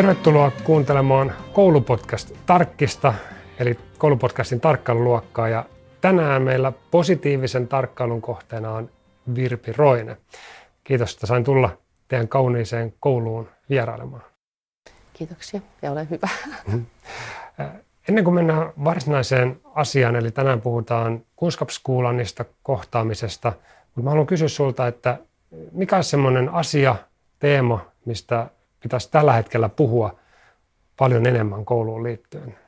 Tervetuloa kuuntelemaan koulupodcast Tarkkista, eli koulupodcastin tarkkailuluokkaa. Ja tänään meillä positiivisen tarkkailun kohteena on Virpi Roine. Kiitos, että sain tulla teidän kauniiseen kouluun vierailemaan. Kiitoksia ja ole hyvä. Mm-hmm. Ennen kuin mennään varsinaiseen asiaan, eli tänään puhutaan kunskapskuulanista kohtaamisesta, mutta mä haluan kysyä sulta, että mikä on semmoinen asia, teema, mistä pitäisi tällä hetkellä puhua paljon enemmän kouluun liittyen?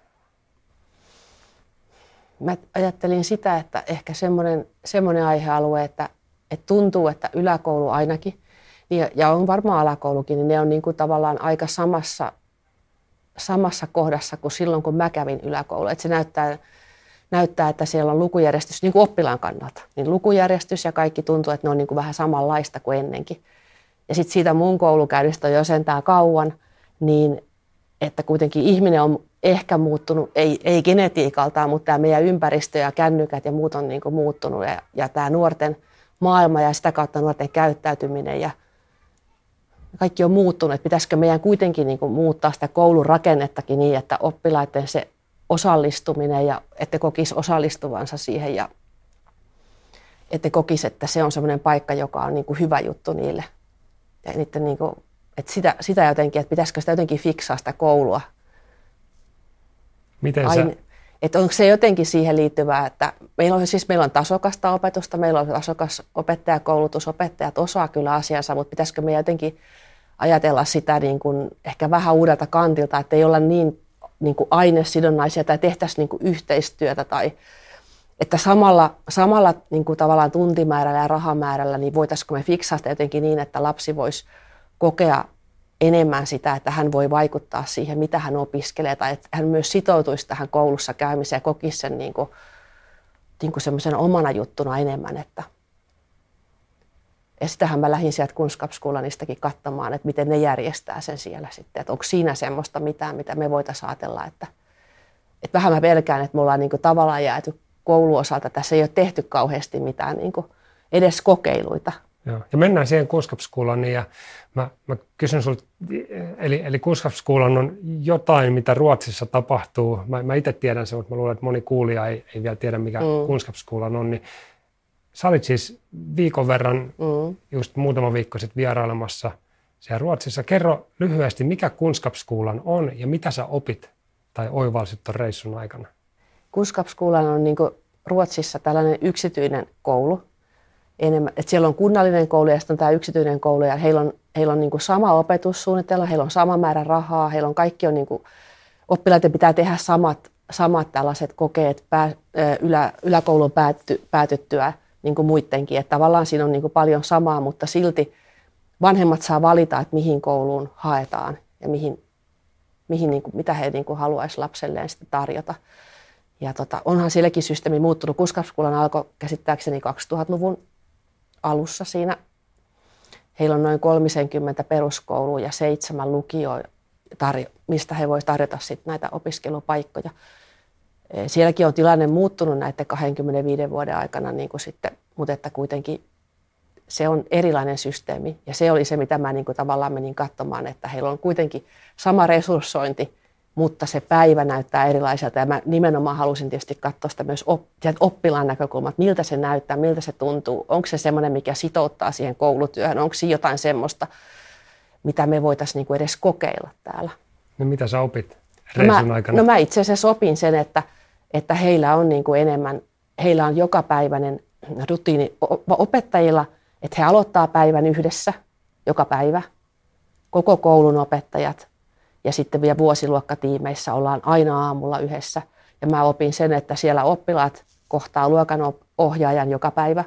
Mä ajattelin sitä, että ehkä semmoinen, semmoinen aihealue, että, että tuntuu, että yläkoulu ainakin, niin ja on varmaan alakoulukin, niin ne on niin kuin tavallaan aika samassa, samassa kohdassa kuin silloin, kun mä kävin yläkoulu. Että se näyttää, näyttää, että siellä on lukujärjestys niin kuin oppilaan kannalta. Niin lukujärjestys ja kaikki tuntuu, että ne on niin kuin vähän samanlaista kuin ennenkin. Ja sitten siitä mun koulukäynnistä on jo sentään kauan, niin että kuitenkin ihminen on ehkä muuttunut, ei, ei genetiikaltaan, mutta tämä meidän ympäristö ja kännykät ja muut on niin kuin muuttunut ja, ja tämä nuorten maailma ja sitä kautta nuorten käyttäytyminen ja kaikki on muuttunut, että pitäisikö meidän kuitenkin niin kuin muuttaa sitä koulun rakennettakin niin, että oppilaiden se osallistuminen ja että kokisi osallistuvansa siihen ja että kokisi, että se on semmoinen paikka, joka on niin kuin hyvä juttu niille ja niiden niin kuin, että sitä, sitä jotenkin, että pitäisikö sitä jotenkin fiksaa sitä koulua. Miten Aine, Että onko se jotenkin siihen liittyvää, että meillä on siis meillä on tasokasta opetusta, meillä on tasokas opettajakoulutus, opettajat osaa kyllä asiansa, mutta pitäisikö me jotenkin ajatella sitä niin kuin ehkä vähän uudelta kantilta, että ei olla niin, niin kuin ainesidonnaisia tai tehtäisiin niin kuin yhteistyötä tai että samalla, samalla niin kuin tavallaan tuntimäärällä ja rahamäärällä, niin voitaisiinko me fiksaa sitä jotenkin niin, että lapsi voisi kokea enemmän sitä, että hän voi vaikuttaa siihen, mitä hän opiskelee, tai että hän myös sitoutuisi tähän koulussa käymiseen ja kokisi sen niin kuin, niin kuin semmoisen omana juttuna enemmän. Että. Ja sitähän mä lähdin sieltä kunskapskuulanistakin katsomaan, että miten ne järjestää sen siellä sitten, että onko siinä semmoista mitään, mitä me voitaisiin ajatella, että, että vähän mä pelkään, että me ollaan niin kuin tavallaan jääty kouluosalta tässä ei ole tehty kauheasti mitään niin kuin edes kokeiluita. Joo. Ja mennään siihen kunskapskuulaan niin ja mä, mä kysyn sinulta, eli, eli kunskapskuulan on jotain, mitä Ruotsissa tapahtuu. Mä, mä itse tiedän sen, mutta mä luulen, että moni kuulija ei, ei vielä tiedä, mikä mm. kunskapskuulan on. Niin sä olit siis viikon verran, mm. just muutama viikko sitten vierailemassa siellä Ruotsissa. Kerro lyhyesti, mikä kunskapskuulan on ja mitä sä opit tai oivalsit tuon reissun aikana? Kunskapskuulan on niin Ruotsissa tällainen yksityinen koulu. Enemmän, että siellä on kunnallinen koulu ja sitten on tämä yksityinen koulu ja heillä on, heillä on niin sama opetussuunnitelma, heillä on sama määrä rahaa, heillä on kaikki on niin kuin, oppilaiden pitää tehdä samat, samat tällaiset kokeet pää, ylä, yläkoulun päätty, päätyttyä niin kuin muidenkin. Että tavallaan siinä on niin kuin paljon samaa, mutta silti vanhemmat saa valita, että mihin kouluun haetaan ja mihin, mihin niin kuin, mitä he niin kuin haluaisi lapselleen sitten tarjota. Ja tota, onhan sielläkin systeemi muuttunut. Kuskapskulan alkoi käsittääkseni 2000-luvun alussa siinä. Heillä on noin 30 peruskoulua ja seitsemän lukioa, mistä he voisivat tarjota sit näitä opiskelupaikkoja. E, sielläkin on tilanne muuttunut näiden 25 vuoden aikana, niin kuin sitten, mutta että kuitenkin se on erilainen systeemi. Ja se oli se, mitä mä niin kuin tavallaan menin katsomaan, että heillä on kuitenkin sama resurssointi – mutta se päivä näyttää erilaiselta. Ja mä nimenomaan halusin tietysti katsoa sitä myös op, oppilaan näkökulmaa, miltä se näyttää, miltä se tuntuu. Onko se semmoinen, mikä sitouttaa siihen koulutyöhön, onko se jotain semmoista, mitä me voitaisiin niinku edes kokeilla täällä. No mitä sä opit reisun no aikana? No mä itse asiassa opin sen, että, että heillä on niinku enemmän, heillä on jokapäiväinen rutiini opettajilla, että he aloittaa päivän yhdessä joka päivä. Koko koulun opettajat ja sitten vielä vuosiluokkatiimeissä ollaan aina aamulla yhdessä. Ja mä opin sen, että siellä oppilaat kohtaa luokan ohjaajan joka päivä.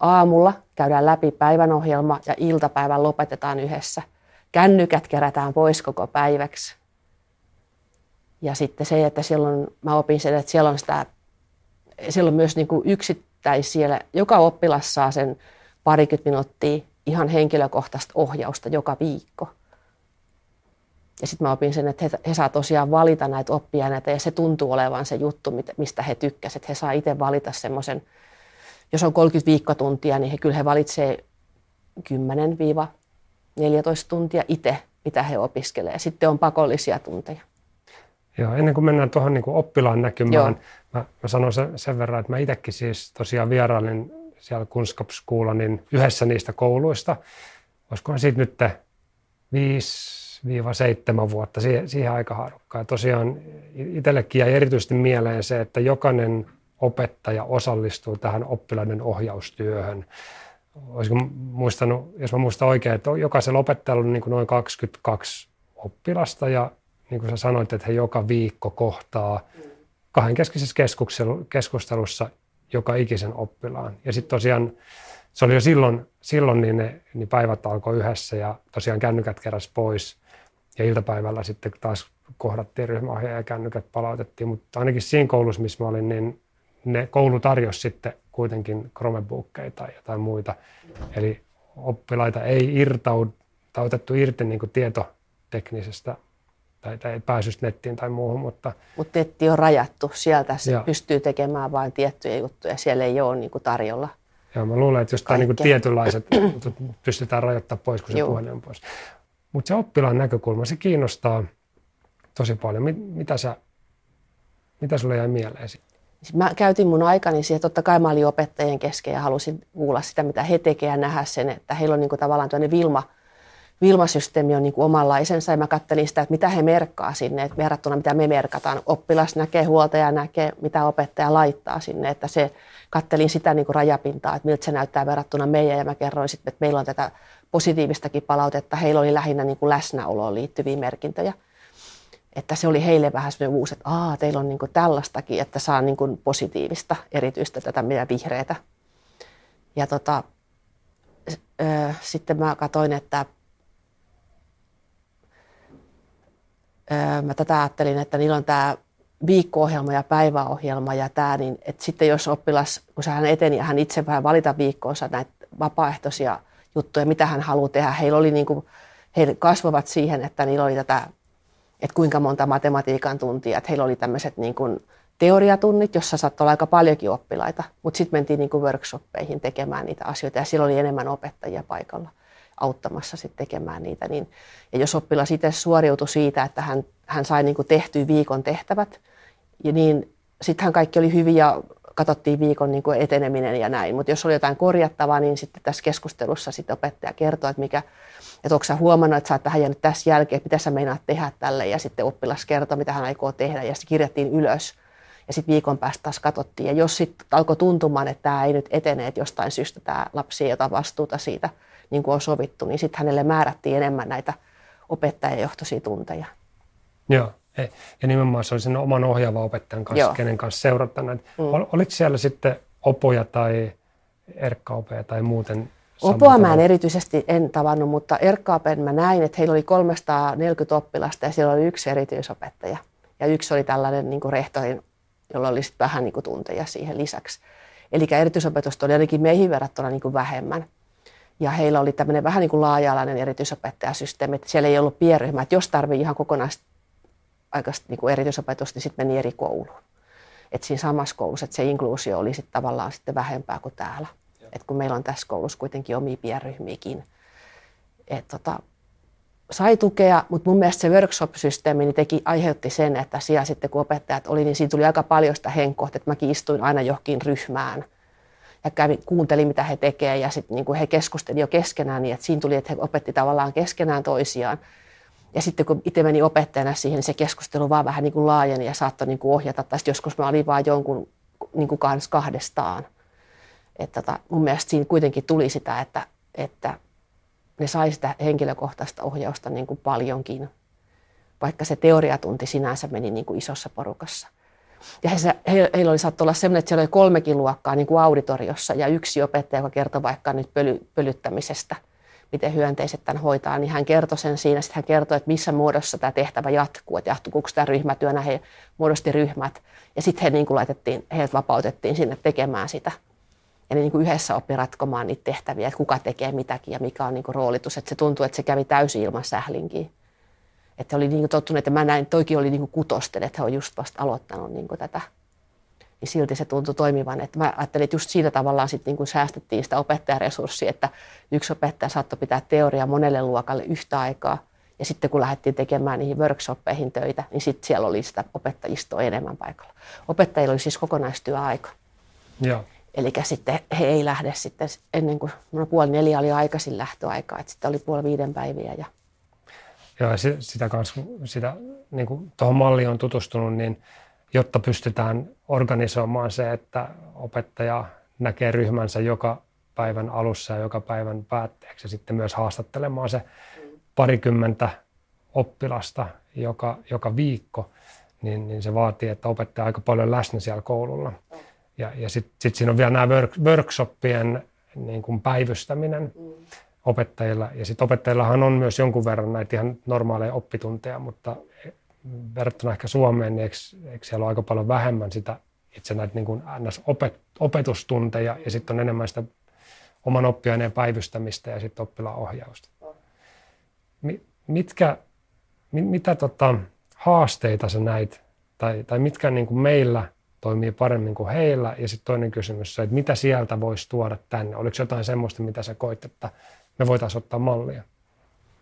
Aamulla käydään läpi päivän ohjelma ja iltapäivän lopetetaan yhdessä. Kännykät kerätään pois koko päiväksi. Ja sitten se, että silloin mä opin sen, että siellä on, sitä, siellä on myös niin kuin yksittäisiä, joka oppilas saa sen parikymmentä minuuttia ihan henkilökohtaista ohjausta joka viikko. Ja sitten mä opin sen, että he, he saa tosiaan valita näitä oppia näitä, ja se tuntuu olevan se juttu, mistä he tykkäsivät. He saa itse valita semmoisen, jos on 30 viikkotuntia, niin he kyllä he valitsee 10-14 tuntia itse mitä he opiskelevat. Sitten on pakollisia tunteja. Joo, ennen kuin mennään tuohon niin oppilaan näkymään, mä, mä sanon sen, sen verran, että mä itsekin siis tosiaan vierailin siellä Kunskapskuulla niin yhdessä niistä kouluista. Olisikohan siitä nyt 5-7 vuotta siihen, siihen aikahaarukkaan. Tosiaan itsellekin jäi erityisesti mieleen se, että jokainen opettaja osallistuu tähän oppilaiden ohjaustyöhön. Olisiko muistanut, jos mä muistan oikein, että jokaisella opettajalla on niin kuin noin 22 oppilasta ja niin kuin sä sanoit, että he joka viikko kohtaa kahdenkeskisessä keskustelussa joka ikisen oppilaan. Ja sitten tosiaan se oli jo silloin, silloin niin ne niin päivät alkoi yhdessä ja tosiaan kännykät keräs pois. Ja iltapäivällä sitten taas kohdattiin ryhmäohjaaja ja kännykät palautettiin. Mutta ainakin siinä koulussa, missä mä olin, niin ne koulu tarjosi sitten kuitenkin Chromebookkeja tai jotain muita. Eli oppilaita ei otettu irti niin kuin tietoteknisestä tai, tai pääsystä nettiin tai muuhun. Mutta Mut netti on rajattu. Sieltä se pystyy tekemään vain tiettyjä juttuja. Siellä ei ole niin kuin tarjolla. Joo, mä luulen, että jos tämä niin tietynlaiset pystytään rajoittamaan pois, kun se puhelin on pois. Mutta se oppilaan näkökulma, se kiinnostaa tosi paljon. Mitä, sä, mitä sulle jäi mieleen? Mä käytin mun aikani siihen, totta kai mä olin opettajien kesken ja halusin kuulla sitä, mitä he tekevät ja nähdä sen, että heillä on niin kuin tavallaan tuonne Vilma, Vilma-systeemi on niin kuin omanlaisensa ja mä kattelin sitä, että mitä he merkkaa sinne, että verrattuna mitä me merkataan. Oppilas näkee, huoltaja näkee, mitä opettaja laittaa sinne, että se kattelin sitä niin kuin rajapintaa, että miltä se näyttää verrattuna meidän ja mä kerroin sitten, että meillä on tätä positiivistakin palautetta. Heillä oli lähinnä niin kuin läsnäoloon liittyviä merkintöjä. Että se oli heille vähän semmoinen uusi, että Aa, teillä on niin kuin tällaistakin, että saa niin kuin positiivista, erityistä tätä meidän vihreitä. Ja tota, sitten mä katsoin, että mä tätä ajattelin, että niillä on tämä viikko-ohjelma ja päiväohjelma ja tämä, niin että sitten jos oppilas, kun hän eteni ja hän itse vähän valita viikkoonsa näitä vapaaehtoisia juttuja, mitä hän haluaa tehdä, heillä oli niin kuin, he kasvavat siihen, että niillä oli tätä, että kuinka monta matematiikan tuntia, että heillä oli tämmöiset niin kuin teoriatunnit, jossa saattoi olla aika paljonkin oppilaita, mutta sitten mentiin niin kuin workshoppeihin tekemään niitä asioita ja silloin oli enemmän opettajia paikalla auttamassa sitten tekemään niitä. Niin, ja jos oppilas itse suoriutui siitä, että hän, hän sai niin kuin tehtyä viikon tehtävät, ja niin sittenhän kaikki oli hyvin ja katsottiin viikon niin kuin eteneminen ja näin. Mutta jos oli jotain korjattavaa, niin sitten tässä keskustelussa sitten opettaja kertoo, että mikä, että onko sä huomannut, että sä oot tähän jäänyt tässä jälkeen, että mitä sä meinaat tehdä tälle. Ja sitten oppilas kertoo, mitä hän aikoo tehdä ja sitten kirjattiin ylös. Ja sitten viikon päästä taas katsottiin. Ja jos sitten alkoi tuntumaan, että tämä ei nyt etene, että jostain syystä tämä lapsi ei ota vastuuta siitä, niin kuin on sovittu, niin sitten hänelle määrättiin enemmän näitä opettajajohtoisia tunteja. Joo, ja nimenomaan se oli sen oman ohjaavan opettajan kanssa, Joo. kenen kanssa seurata näitä. Mm. Oliko siellä sitten opoja tai erkkaopeja tai muuten Opoa mä en erityisesti en tavannut, mutta Erkkaapen mä näin, että heillä oli 340 oppilasta ja siellä oli yksi erityisopettaja. Ja yksi oli tällainen niin kuin rehtorin, jolla oli sitten vähän niin kuin tunteja siihen lisäksi. Eli erityisopetusta oli ainakin meihin verrattuna niin kuin vähemmän. Ja heillä oli tämmöinen vähän niin kuin laaja-alainen erityisopettajasysteemi, että siellä ei ollut pienryhmää, että jos tarvii ihan kokonaista aikaista niin kuin erityisopetusta, niin sitten meni eri kouluun. Että siinä samassa koulussa, että se inkluusio oli sitten tavallaan sitten vähempää kuin täällä. että kun meillä on tässä koulussa kuitenkin omia pienryhmiäkin. Et tota, sai tukea, mutta mun mielestä se workshop-systeemi niin teki, aiheutti sen, että siellä sitten kun opettajat oli, niin siinä tuli aika paljon sitä henkohta, että mäkin istuin aina johonkin ryhmään – ja kävi, kuunteli, mitä he tekevät ja sitten niin he keskustelivat jo keskenään niin, että siinä tuli, että he opetti tavallaan keskenään toisiaan. Ja sitten kun itse meni opettajana siihen, niin se keskustelu vaan vähän niin kuin laajeni ja saattoi niin kuin ohjata. Tai joskus mä olin vain jonkun niin kuin kanssa kahdestaan. Että tota, mun mielestä siinä kuitenkin tuli sitä, että, että ne sai sitä henkilökohtaista ohjausta niin kuin paljonkin, vaikka se teoriatunti sinänsä meni niin kuin isossa porukassa. Ja he, he, heillä oli saattu olla sellainen, että siellä oli kolmekin luokkaa niin kuin auditoriossa ja yksi opettaja, joka kertoi vaikka nyt pöly, pölyttämisestä, miten hyönteiset tämän hoitaa, niin hän kertoi sen siinä. Sitten hän kertoi, että missä muodossa tämä tehtävä jatkuu, että jatkuuko tämä ryhmätyönä. He muodosti ryhmät ja sitten he niin kuin laitettiin, heidät vapautettiin sinne tekemään sitä. Ja ne niin kuin yhdessä oppi ratkomaan niitä tehtäviä, että kuka tekee mitäkin ja mikä on niin kuin roolitus. Että se tuntui, että se kävi täysin ilman sählinkiä. Että oli niin tottunut, että mä näin, toikin oli niin kutosten, että he on just vasta aloittanut niin tätä. Niin silti se tuntui toimivan. Että mä ajattelin, että just siinä tavallaan sit niin säästettiin sitä opettajaresurssia, että yksi opettaja saattoi pitää teoriaa monelle luokalle yhtä aikaa. Ja sitten kun lähdettiin tekemään niihin workshoppeihin töitä, niin sitten siellä oli sitä opettajistoa enemmän paikalla. Opettajilla oli siis kokonaistyöaika. Joo. Eli sitten he ei lähde sitten ennen kuin no puoli neljä oli aikaisin lähtöaika, että sitten oli puoli viiden päiviä. Ja... Joo, sitä kanssa, sitä, niin kuin tuohon malliin on tutustunut, niin jotta pystytään organisoimaan se, että opettaja näkee ryhmänsä joka päivän alussa ja joka päivän päätteeksi ja sitten myös haastattelemaan se parikymmentä oppilasta joka, joka viikko, niin, niin se vaatii, että opettaja aika paljon läsnä siellä koululla. Ja, ja sitten sit siinä on vielä nämä work, workshoppien niin kuin päivystäminen mm. opettajilla. Ja sitten opettajillahan on myös jonkun verran näitä ihan normaaleja oppitunteja, mutta verrattuna ehkä Suomeen, niin eikö, eikö siellä ole aika paljon vähemmän sitä itse näitä niin kuin NS-opet, opetustunteja ja sitten on enemmän sitä oman oppiaineen päivystämistä ja sitten oppilaan ohjausta. Mitkä, mit, mitä tota, haasteita sä näit, tai, tai mitkä niin kuin meillä toimii paremmin kuin heillä? Ja sitten toinen kysymys että mitä sieltä voisi tuoda tänne? Oliko jotain semmoista, mitä sä koit, että me voitaisiin ottaa mallia?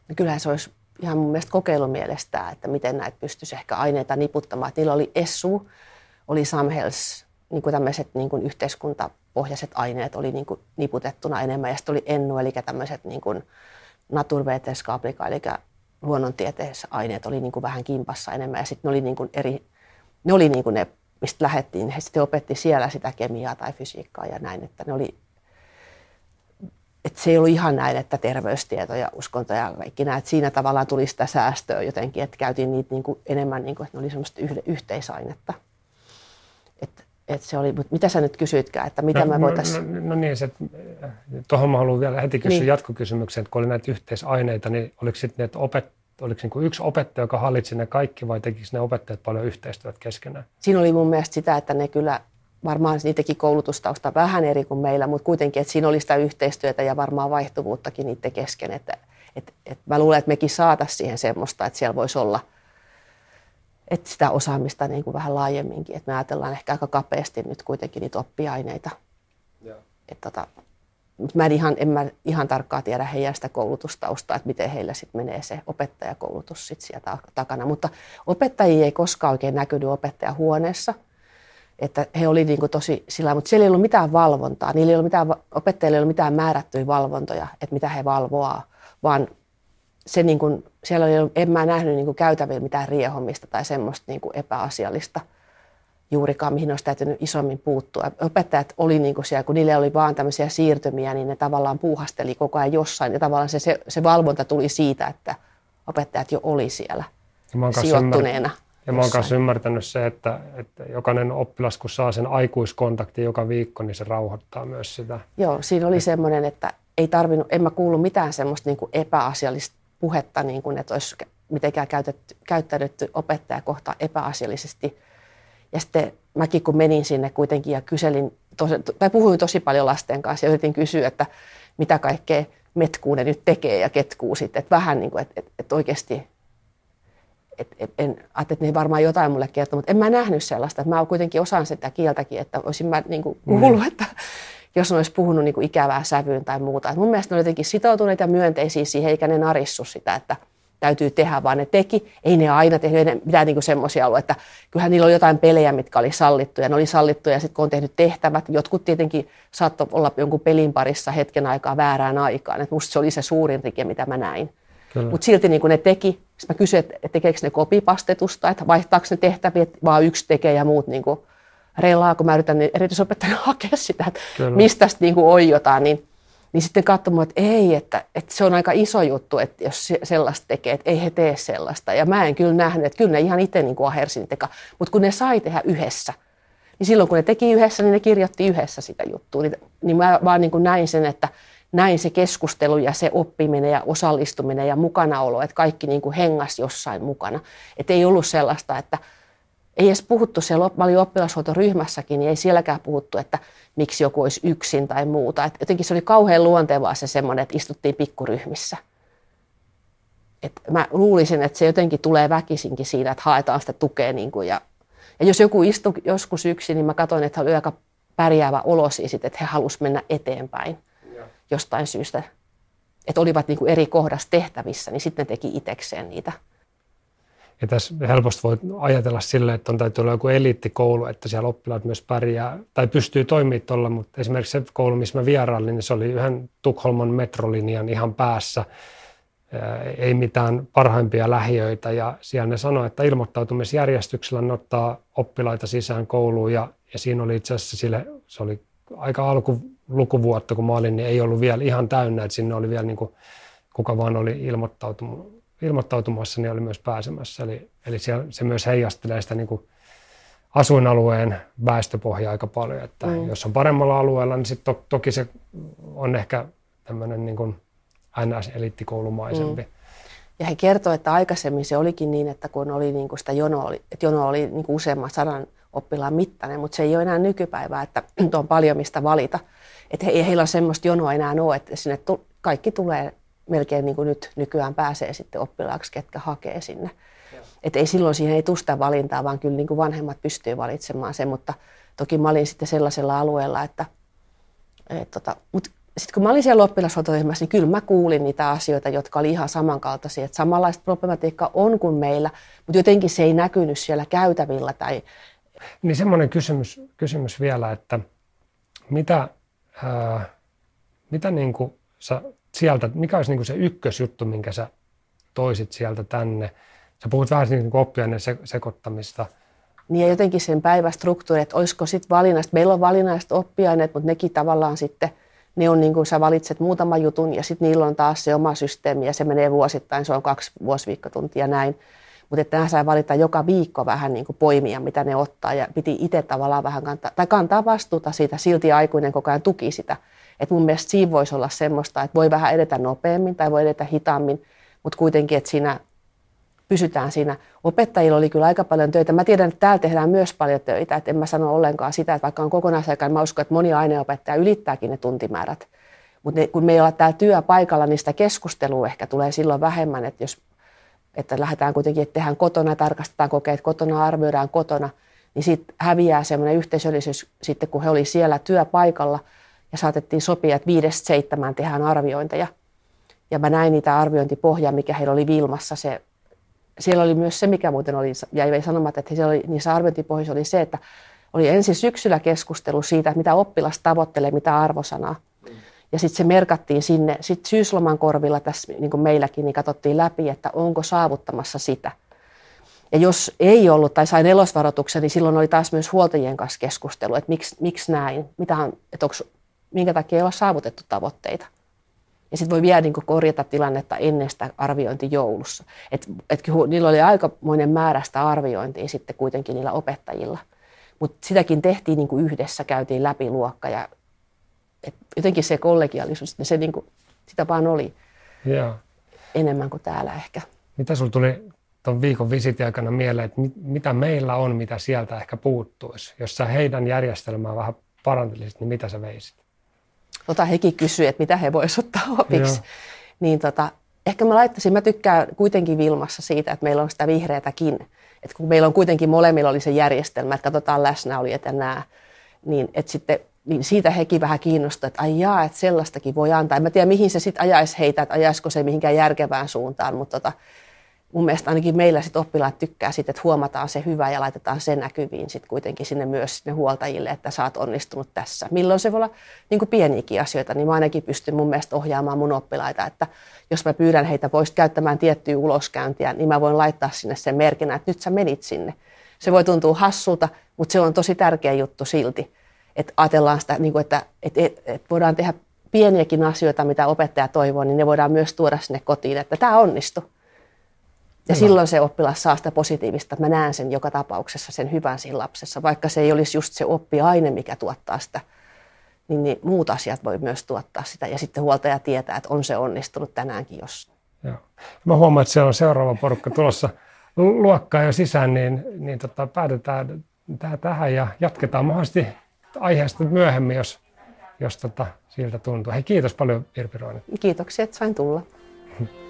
No kyllähän se olisi ihan mun mielestä kokeilumielestä, että miten näitä pystyisi ehkä aineita niputtamaan. Niillä oli ESSU, oli Samhels, niin kuin tämmöiset niin kuin yhteiskuntapohjaiset aineet oli niin kuin niputettuna enemmän. Ja sitten oli Ennu, eli tämmöiset niin kuin naturvetenskapika, eli luonnontieteessä aineet oli niin kuin vähän kimpassa enemmän. Ja sitten ne oli niin kuin eri, ne oli niin kuin ne, mistä lähdettiin. He sitten opetti siellä sitä kemiaa tai fysiikkaa ja näin, että ne oli että se ei ollut ihan näin, että terveystieto ja uskonto ja kaikki nämä, että siinä tavallaan tuli sitä säästöä jotenkin, että käytiin niitä niin kuin enemmän, niin kuin, että ne oli semmoista yhteisainetta. Että, että se oli, mutta mitä sä nyt kysyitkään, että mitä no, me voitaisiin... No, no, no niin, se, tuohon mä haluan vielä heti kysyä niin. jatkokysymyksen, että kun oli näitä yhteisaineita, niin oliko sitten että opet, oliko niin kuin yksi opettaja, joka hallitsi ne kaikki vai tekikö ne opettajat paljon yhteistyötä keskenään? Siinä oli mun mielestä sitä, että ne kyllä varmaan niitäkin koulutustausta vähän eri kuin meillä, mutta kuitenkin, että siinä oli sitä yhteistyötä ja varmaan vaihtuvuuttakin niiden kesken. Että, että, että mä luulen, että mekin saataisiin siihen semmoista, että siellä voisi olla että sitä osaamista niin kuin vähän laajemminkin. Että me ajatellaan ehkä aika kapeasti nyt kuitenkin niitä oppiaineita. Että tota, mä en ihan, en mä ihan tarkkaan tiedä heidän sitä koulutustausta, että miten heillä sitten menee se opettajakoulutus sit sieltä takana. Mutta opettajia ei koskaan oikein näkynyt opettajahuoneessa – että he oli niin kuin tosi sillä, mutta siellä ei ollut mitään valvontaa. Niillä ei ollut mitään, opettajilla ei ollut mitään määrättyjä valvontoja, että mitä he valvoa, vaan se niin kuin, siellä oli, en mä nähnyt niin kuin käytävillä mitään riehomista tai semmoista niin kuin epäasiallista juurikaan, mihin olisi täytynyt isommin puuttua. Opettajat oli niin kuin siellä, kun niille oli vaan tämmöisiä siirtymiä, niin ne tavallaan puuhasteli koko ajan jossain. Ja tavallaan se, se, se valvonta tuli siitä, että opettajat jo oli siellä sijoittuneena. Ja mä oon myös ymmärtänyt se, että, että jokainen oppilas, kun saa sen aikuiskontaktin joka viikko, niin se rauhoittaa myös sitä. Joo, siinä oli semmoinen, että ei tarvinnut, en mä kuullut mitään semmoista niin kuin epäasiallista puhetta, niin kuin, että olisi mitenkään käytetty, käyttäydytty opettaja kohtaan epäasiallisesti. Ja sitten mäkin kun menin sinne kuitenkin ja kyselin, tos, tai puhuin tosi paljon lasten kanssa ja yritin kysyä, että mitä kaikkea metkuu ne nyt tekee ja ketkuu sitten. Että vähän niin kuin, että, että, että oikeasti et, et, en, ajattelin, että ne varmaan jotain mulle kertoo, mutta en mä nähnyt sellaista. Että mä kuitenkin osaan sitä kieltäkin, että olisin mä niin kuin kuullut, mm. että jos ne olisi puhunut niin kuin ikävää sävyyn tai muuta. Et mun mielestä ne oli jotenkin sitoutuneita ja myönteisiä siihen, eikä ne narissu sitä, että täytyy tehdä, vaan ne teki. Ei ne aina tehnyt mitään niin semmoisia ollut, että kyllähän niillä oli jotain pelejä, mitkä oli sallittuja. Ne oli sallittuja ja sitten kun on tehnyt tehtävät, jotkut tietenkin saattoi olla jonkun pelin parissa hetken aikaa väärään aikaan. Et musta se oli se suurin rike, mitä mä näin. Mutta silti niin ne teki. Sitten mä kysyin, että tekeekö ne kopipastetusta, että vaihtaako ne tehtäviä, että vaan yksi tekee ja muut niin kuin reilaa, kun mä yritän niin erityisopettajana hakea sitä, että Kyllä. mistä niin kuin oijotaan, niin, niin sitten katsomaan, että ei, että, että se on aika iso juttu, että jos sellaista tekee, että ei he tee sellaista. Ja mä en kyllä nähnyt, että kyllä ne ihan itse niin ahersin teka, mutta kun ne sai tehdä yhdessä, niin silloin kun ne teki yhdessä, niin ne kirjoitti yhdessä sitä juttua. Niin, niin mä vaan niin kuin näin sen, että näin se keskustelu ja se oppiminen ja osallistuminen ja mukanaolo, että kaikki niin kuin hengas jossain mukana. Että ei ollut sellaista, että ei edes puhuttu siellä, mä olin oppilashuoltoryhmässäkin, niin ei sielläkään puhuttu, että miksi joku olisi yksin tai muuta. Et jotenkin se oli kauhean luontevaa se semmoinen, että istuttiin pikkuryhmissä. Et mä luulisin, että se jotenkin tulee väkisinkin siinä, että haetaan sitä tukea. Niin kuin ja, ja jos joku istui joskus yksin, niin mä katsoin, että he oli aika pärjäävä olo siis, että he halusivat mennä eteenpäin jostain syystä. että olivat niin kuin eri kohdassa tehtävissä, niin sitten ne teki itsekseen niitä. Ja tässä helposti voi ajatella sille, että on täytyy olla joku eliittikoulu, että siellä oppilaat myös pärjää tai pystyy toimimaan tuolla, mutta esimerkiksi se koulu, missä mä vierailin, niin se oli yhden Tukholman metrolinjan ihan päässä, ei mitään parhaimpia lähiöitä ja siellä ne sanoi, että ilmoittautumisjärjestyksellä ne ottaa oppilaita sisään kouluun ja, ja siinä oli itse asiassa sille, se oli aika alku lukuvuotta, kun mä olin, niin ei ollut vielä ihan täynnä, että sinne oli vielä niin kuin, kuka vaan oli ilmoittautunut ilmoittautumassa, niin oli myös pääsemässä. Eli, eli siellä, se myös heijastelee sitä niin kuin asuinalueen väestöpohjaa aika paljon. Että mm. Jos on paremmalla alueella, niin sit to, toki se on ehkä tämmöinen niin kuin NS-eliittikoulumaisempi. Mm. Ja he kertoivat, että aikaisemmin se olikin niin, että kun oli niin kuin sitä jono, oli, että jono oli niin kuin useamman sadan oppilaan mittainen, mutta se ei ole enää nykypäivää, että on paljon mistä valita. Että he, ei heillä semmoista jonoa enää ole, että sinne tu, kaikki tulee melkein niin kuin nyt nykyään pääsee sitten oppilaaksi, ketkä hakee sinne. Et ei silloin siihen ei tusta valintaa, vaan kyllä niin kuin vanhemmat pystyy valitsemaan sen, mutta toki mä olin sitten sellaisella alueella, että et, tota, mutta sitten kun mä olin siellä oppilashuoltoryhmässä, niin kyllä mä kuulin niitä asioita, jotka oli ihan samankaltaisia. Että samanlaista problematiikkaa on kuin meillä, mutta jotenkin se ei näkynyt siellä käytävillä. Tai... Niin semmoinen kysymys, kysymys vielä, että mitä, ää, mitä niin kuin sä sieltä, mikä olisi niin kuin se ykkösjuttu, minkä sä toisit sieltä tänne? Sä puhut vähän niin kuin oppiaineen sekoittamista. Niin ja jotenkin sen päivästruktuuri, että olisiko sitten valinnaiset, meillä on valinnaiset oppiaineet, mutta nekin tavallaan sitten, ne on niin kuin sä valitset muutaman jutun ja sitten niillä on taas se oma systeemi ja se menee vuosittain, se on kaksi vuosiviikkotuntia näin. Mutta että nämä sai valita joka viikko vähän niin kuin poimia, mitä ne ottaa ja piti itse tavallaan vähän kantaa, tai kantaa vastuuta siitä, silti aikuinen koko ajan tuki sitä. Et mun mielestä siinä voisi olla semmoista, että voi vähän edetä nopeammin tai voi edetä hitaammin, mutta kuitenkin, että siinä pysytään siinä. Opettajilla oli kyllä aika paljon töitä. Mä tiedän, että täällä tehdään myös paljon töitä, että en mä sano ollenkaan sitä, että vaikka on kokonaisaikaan, mä uskon, että moni aineopettaja ylittääkin ne tuntimäärät. Mutta kun me ei olla täällä työpaikalla, niin sitä keskustelua ehkä tulee silloin vähemmän, että jos että lähdetään kuitenkin, että tehdään kotona, tarkastetaan kokeet kotona, arvioidaan kotona, niin siitä häviää semmoinen yhteisöllisyys sitten, kun he oli siellä työpaikalla – ja saatettiin sopia, että viidestä seitsemään tehdään arviointeja. Ja mä näin niitä arviointipohjaa, mikä heillä oli Vilmassa. Se, siellä oli myös se, mikä muuten oli, jäi sanomatta, että siellä oli, niissä arviointipohjissa oli se, että oli ensin syksyllä keskustelu siitä, mitä oppilas tavoittelee, mitä arvosanaa. Ja sitten se merkattiin sinne, sitten syysloman korvilla tässä niin kuin meilläkin, niin katsottiin läpi, että onko saavuttamassa sitä. Ja jos ei ollut tai sai nelosvaroituksen, niin silloin oli taas myös huoltajien kanssa keskustelu, että miksi, miksi näin, mitä on, että onko minkä takia ei ole saavutettu tavoitteita. Ja sitten voi vielä niin korjata tilannetta ennen sitä arviointijoulussa. Et, et niillä oli aikamoinen määrä sitä arviointia sitten kuitenkin niillä opettajilla. Mutta sitäkin tehtiin niin kuin yhdessä, käytiin läpi luokka ja et jotenkin se kollegiaalisuus, niin se niin kuin, sitä vaan oli Joo. enemmän kuin täällä ehkä. Mitä sinulla tuli tuon viikon visitin aikana mieleen, että mit, mitä meillä on, mitä sieltä ehkä puuttuisi? Jos sä heidän järjestelmää vähän parantelisit, niin mitä sä veisit? tota, hekin kysyi, että mitä he voisivat ottaa opiksi. Joo. Niin tota, ehkä mä laittaisin, mä tykkään kuitenkin Vilmassa siitä, että meillä on sitä vihreätäkin. Että kun meillä on kuitenkin molemmilla oli se järjestelmä, että katsotaan läsnäolijat ja nämä, niin, että sitten niin siitä hekin vähän kiinnostaa, että ai jaa, että sellaistakin voi antaa. En mä tiedä, mihin se sitten ajaisi heitä, että ajaisiko se mihinkään järkevään suuntaan, mutta tota, mun mielestä ainakin meillä sit oppilaat tykkää siitä, että huomataan se hyvä ja laitetaan se näkyviin sit kuitenkin sinne myös sinne huoltajille, että sä oot onnistunut tässä. Milloin se voi olla niin pieniäkin asioita, niin mä ainakin pystyn mun mielestä ohjaamaan mun oppilaita, että jos mä pyydän heitä pois käyttämään tiettyä uloskäyntiä, niin mä voin laittaa sinne sen merkinä, että nyt sä menit sinne. Se voi tuntua hassulta, mutta se on tosi tärkeä juttu silti. Että ajatellaan sitä, niin kuin, että, että, että voidaan tehdä pieniäkin asioita, mitä opettaja toivoo, niin ne voidaan myös tuoda sinne kotiin, että tämä onnistui ja Hyvä. silloin se oppilas saa sitä positiivista, että mä näen sen joka tapauksessa sen hyvän siinä lapsessa, vaikka se ei olisi just se oppiaine, mikä tuottaa sitä, niin, niin muut asiat voi myös tuottaa sitä. Ja sitten huoltaja tietää, että on se onnistunut tänäänkin, jos... Joo. Mä huomaan, että siellä on seuraava porukka tulossa luokkaan jo sisään, niin, niin tota, päätetään tähän ja jatketaan mahdollisesti aiheesta myöhemmin, jos, jos tota, siltä tuntuu. Hei, kiitos paljon Irpi Roine. Kiitoksia, että sain tulla.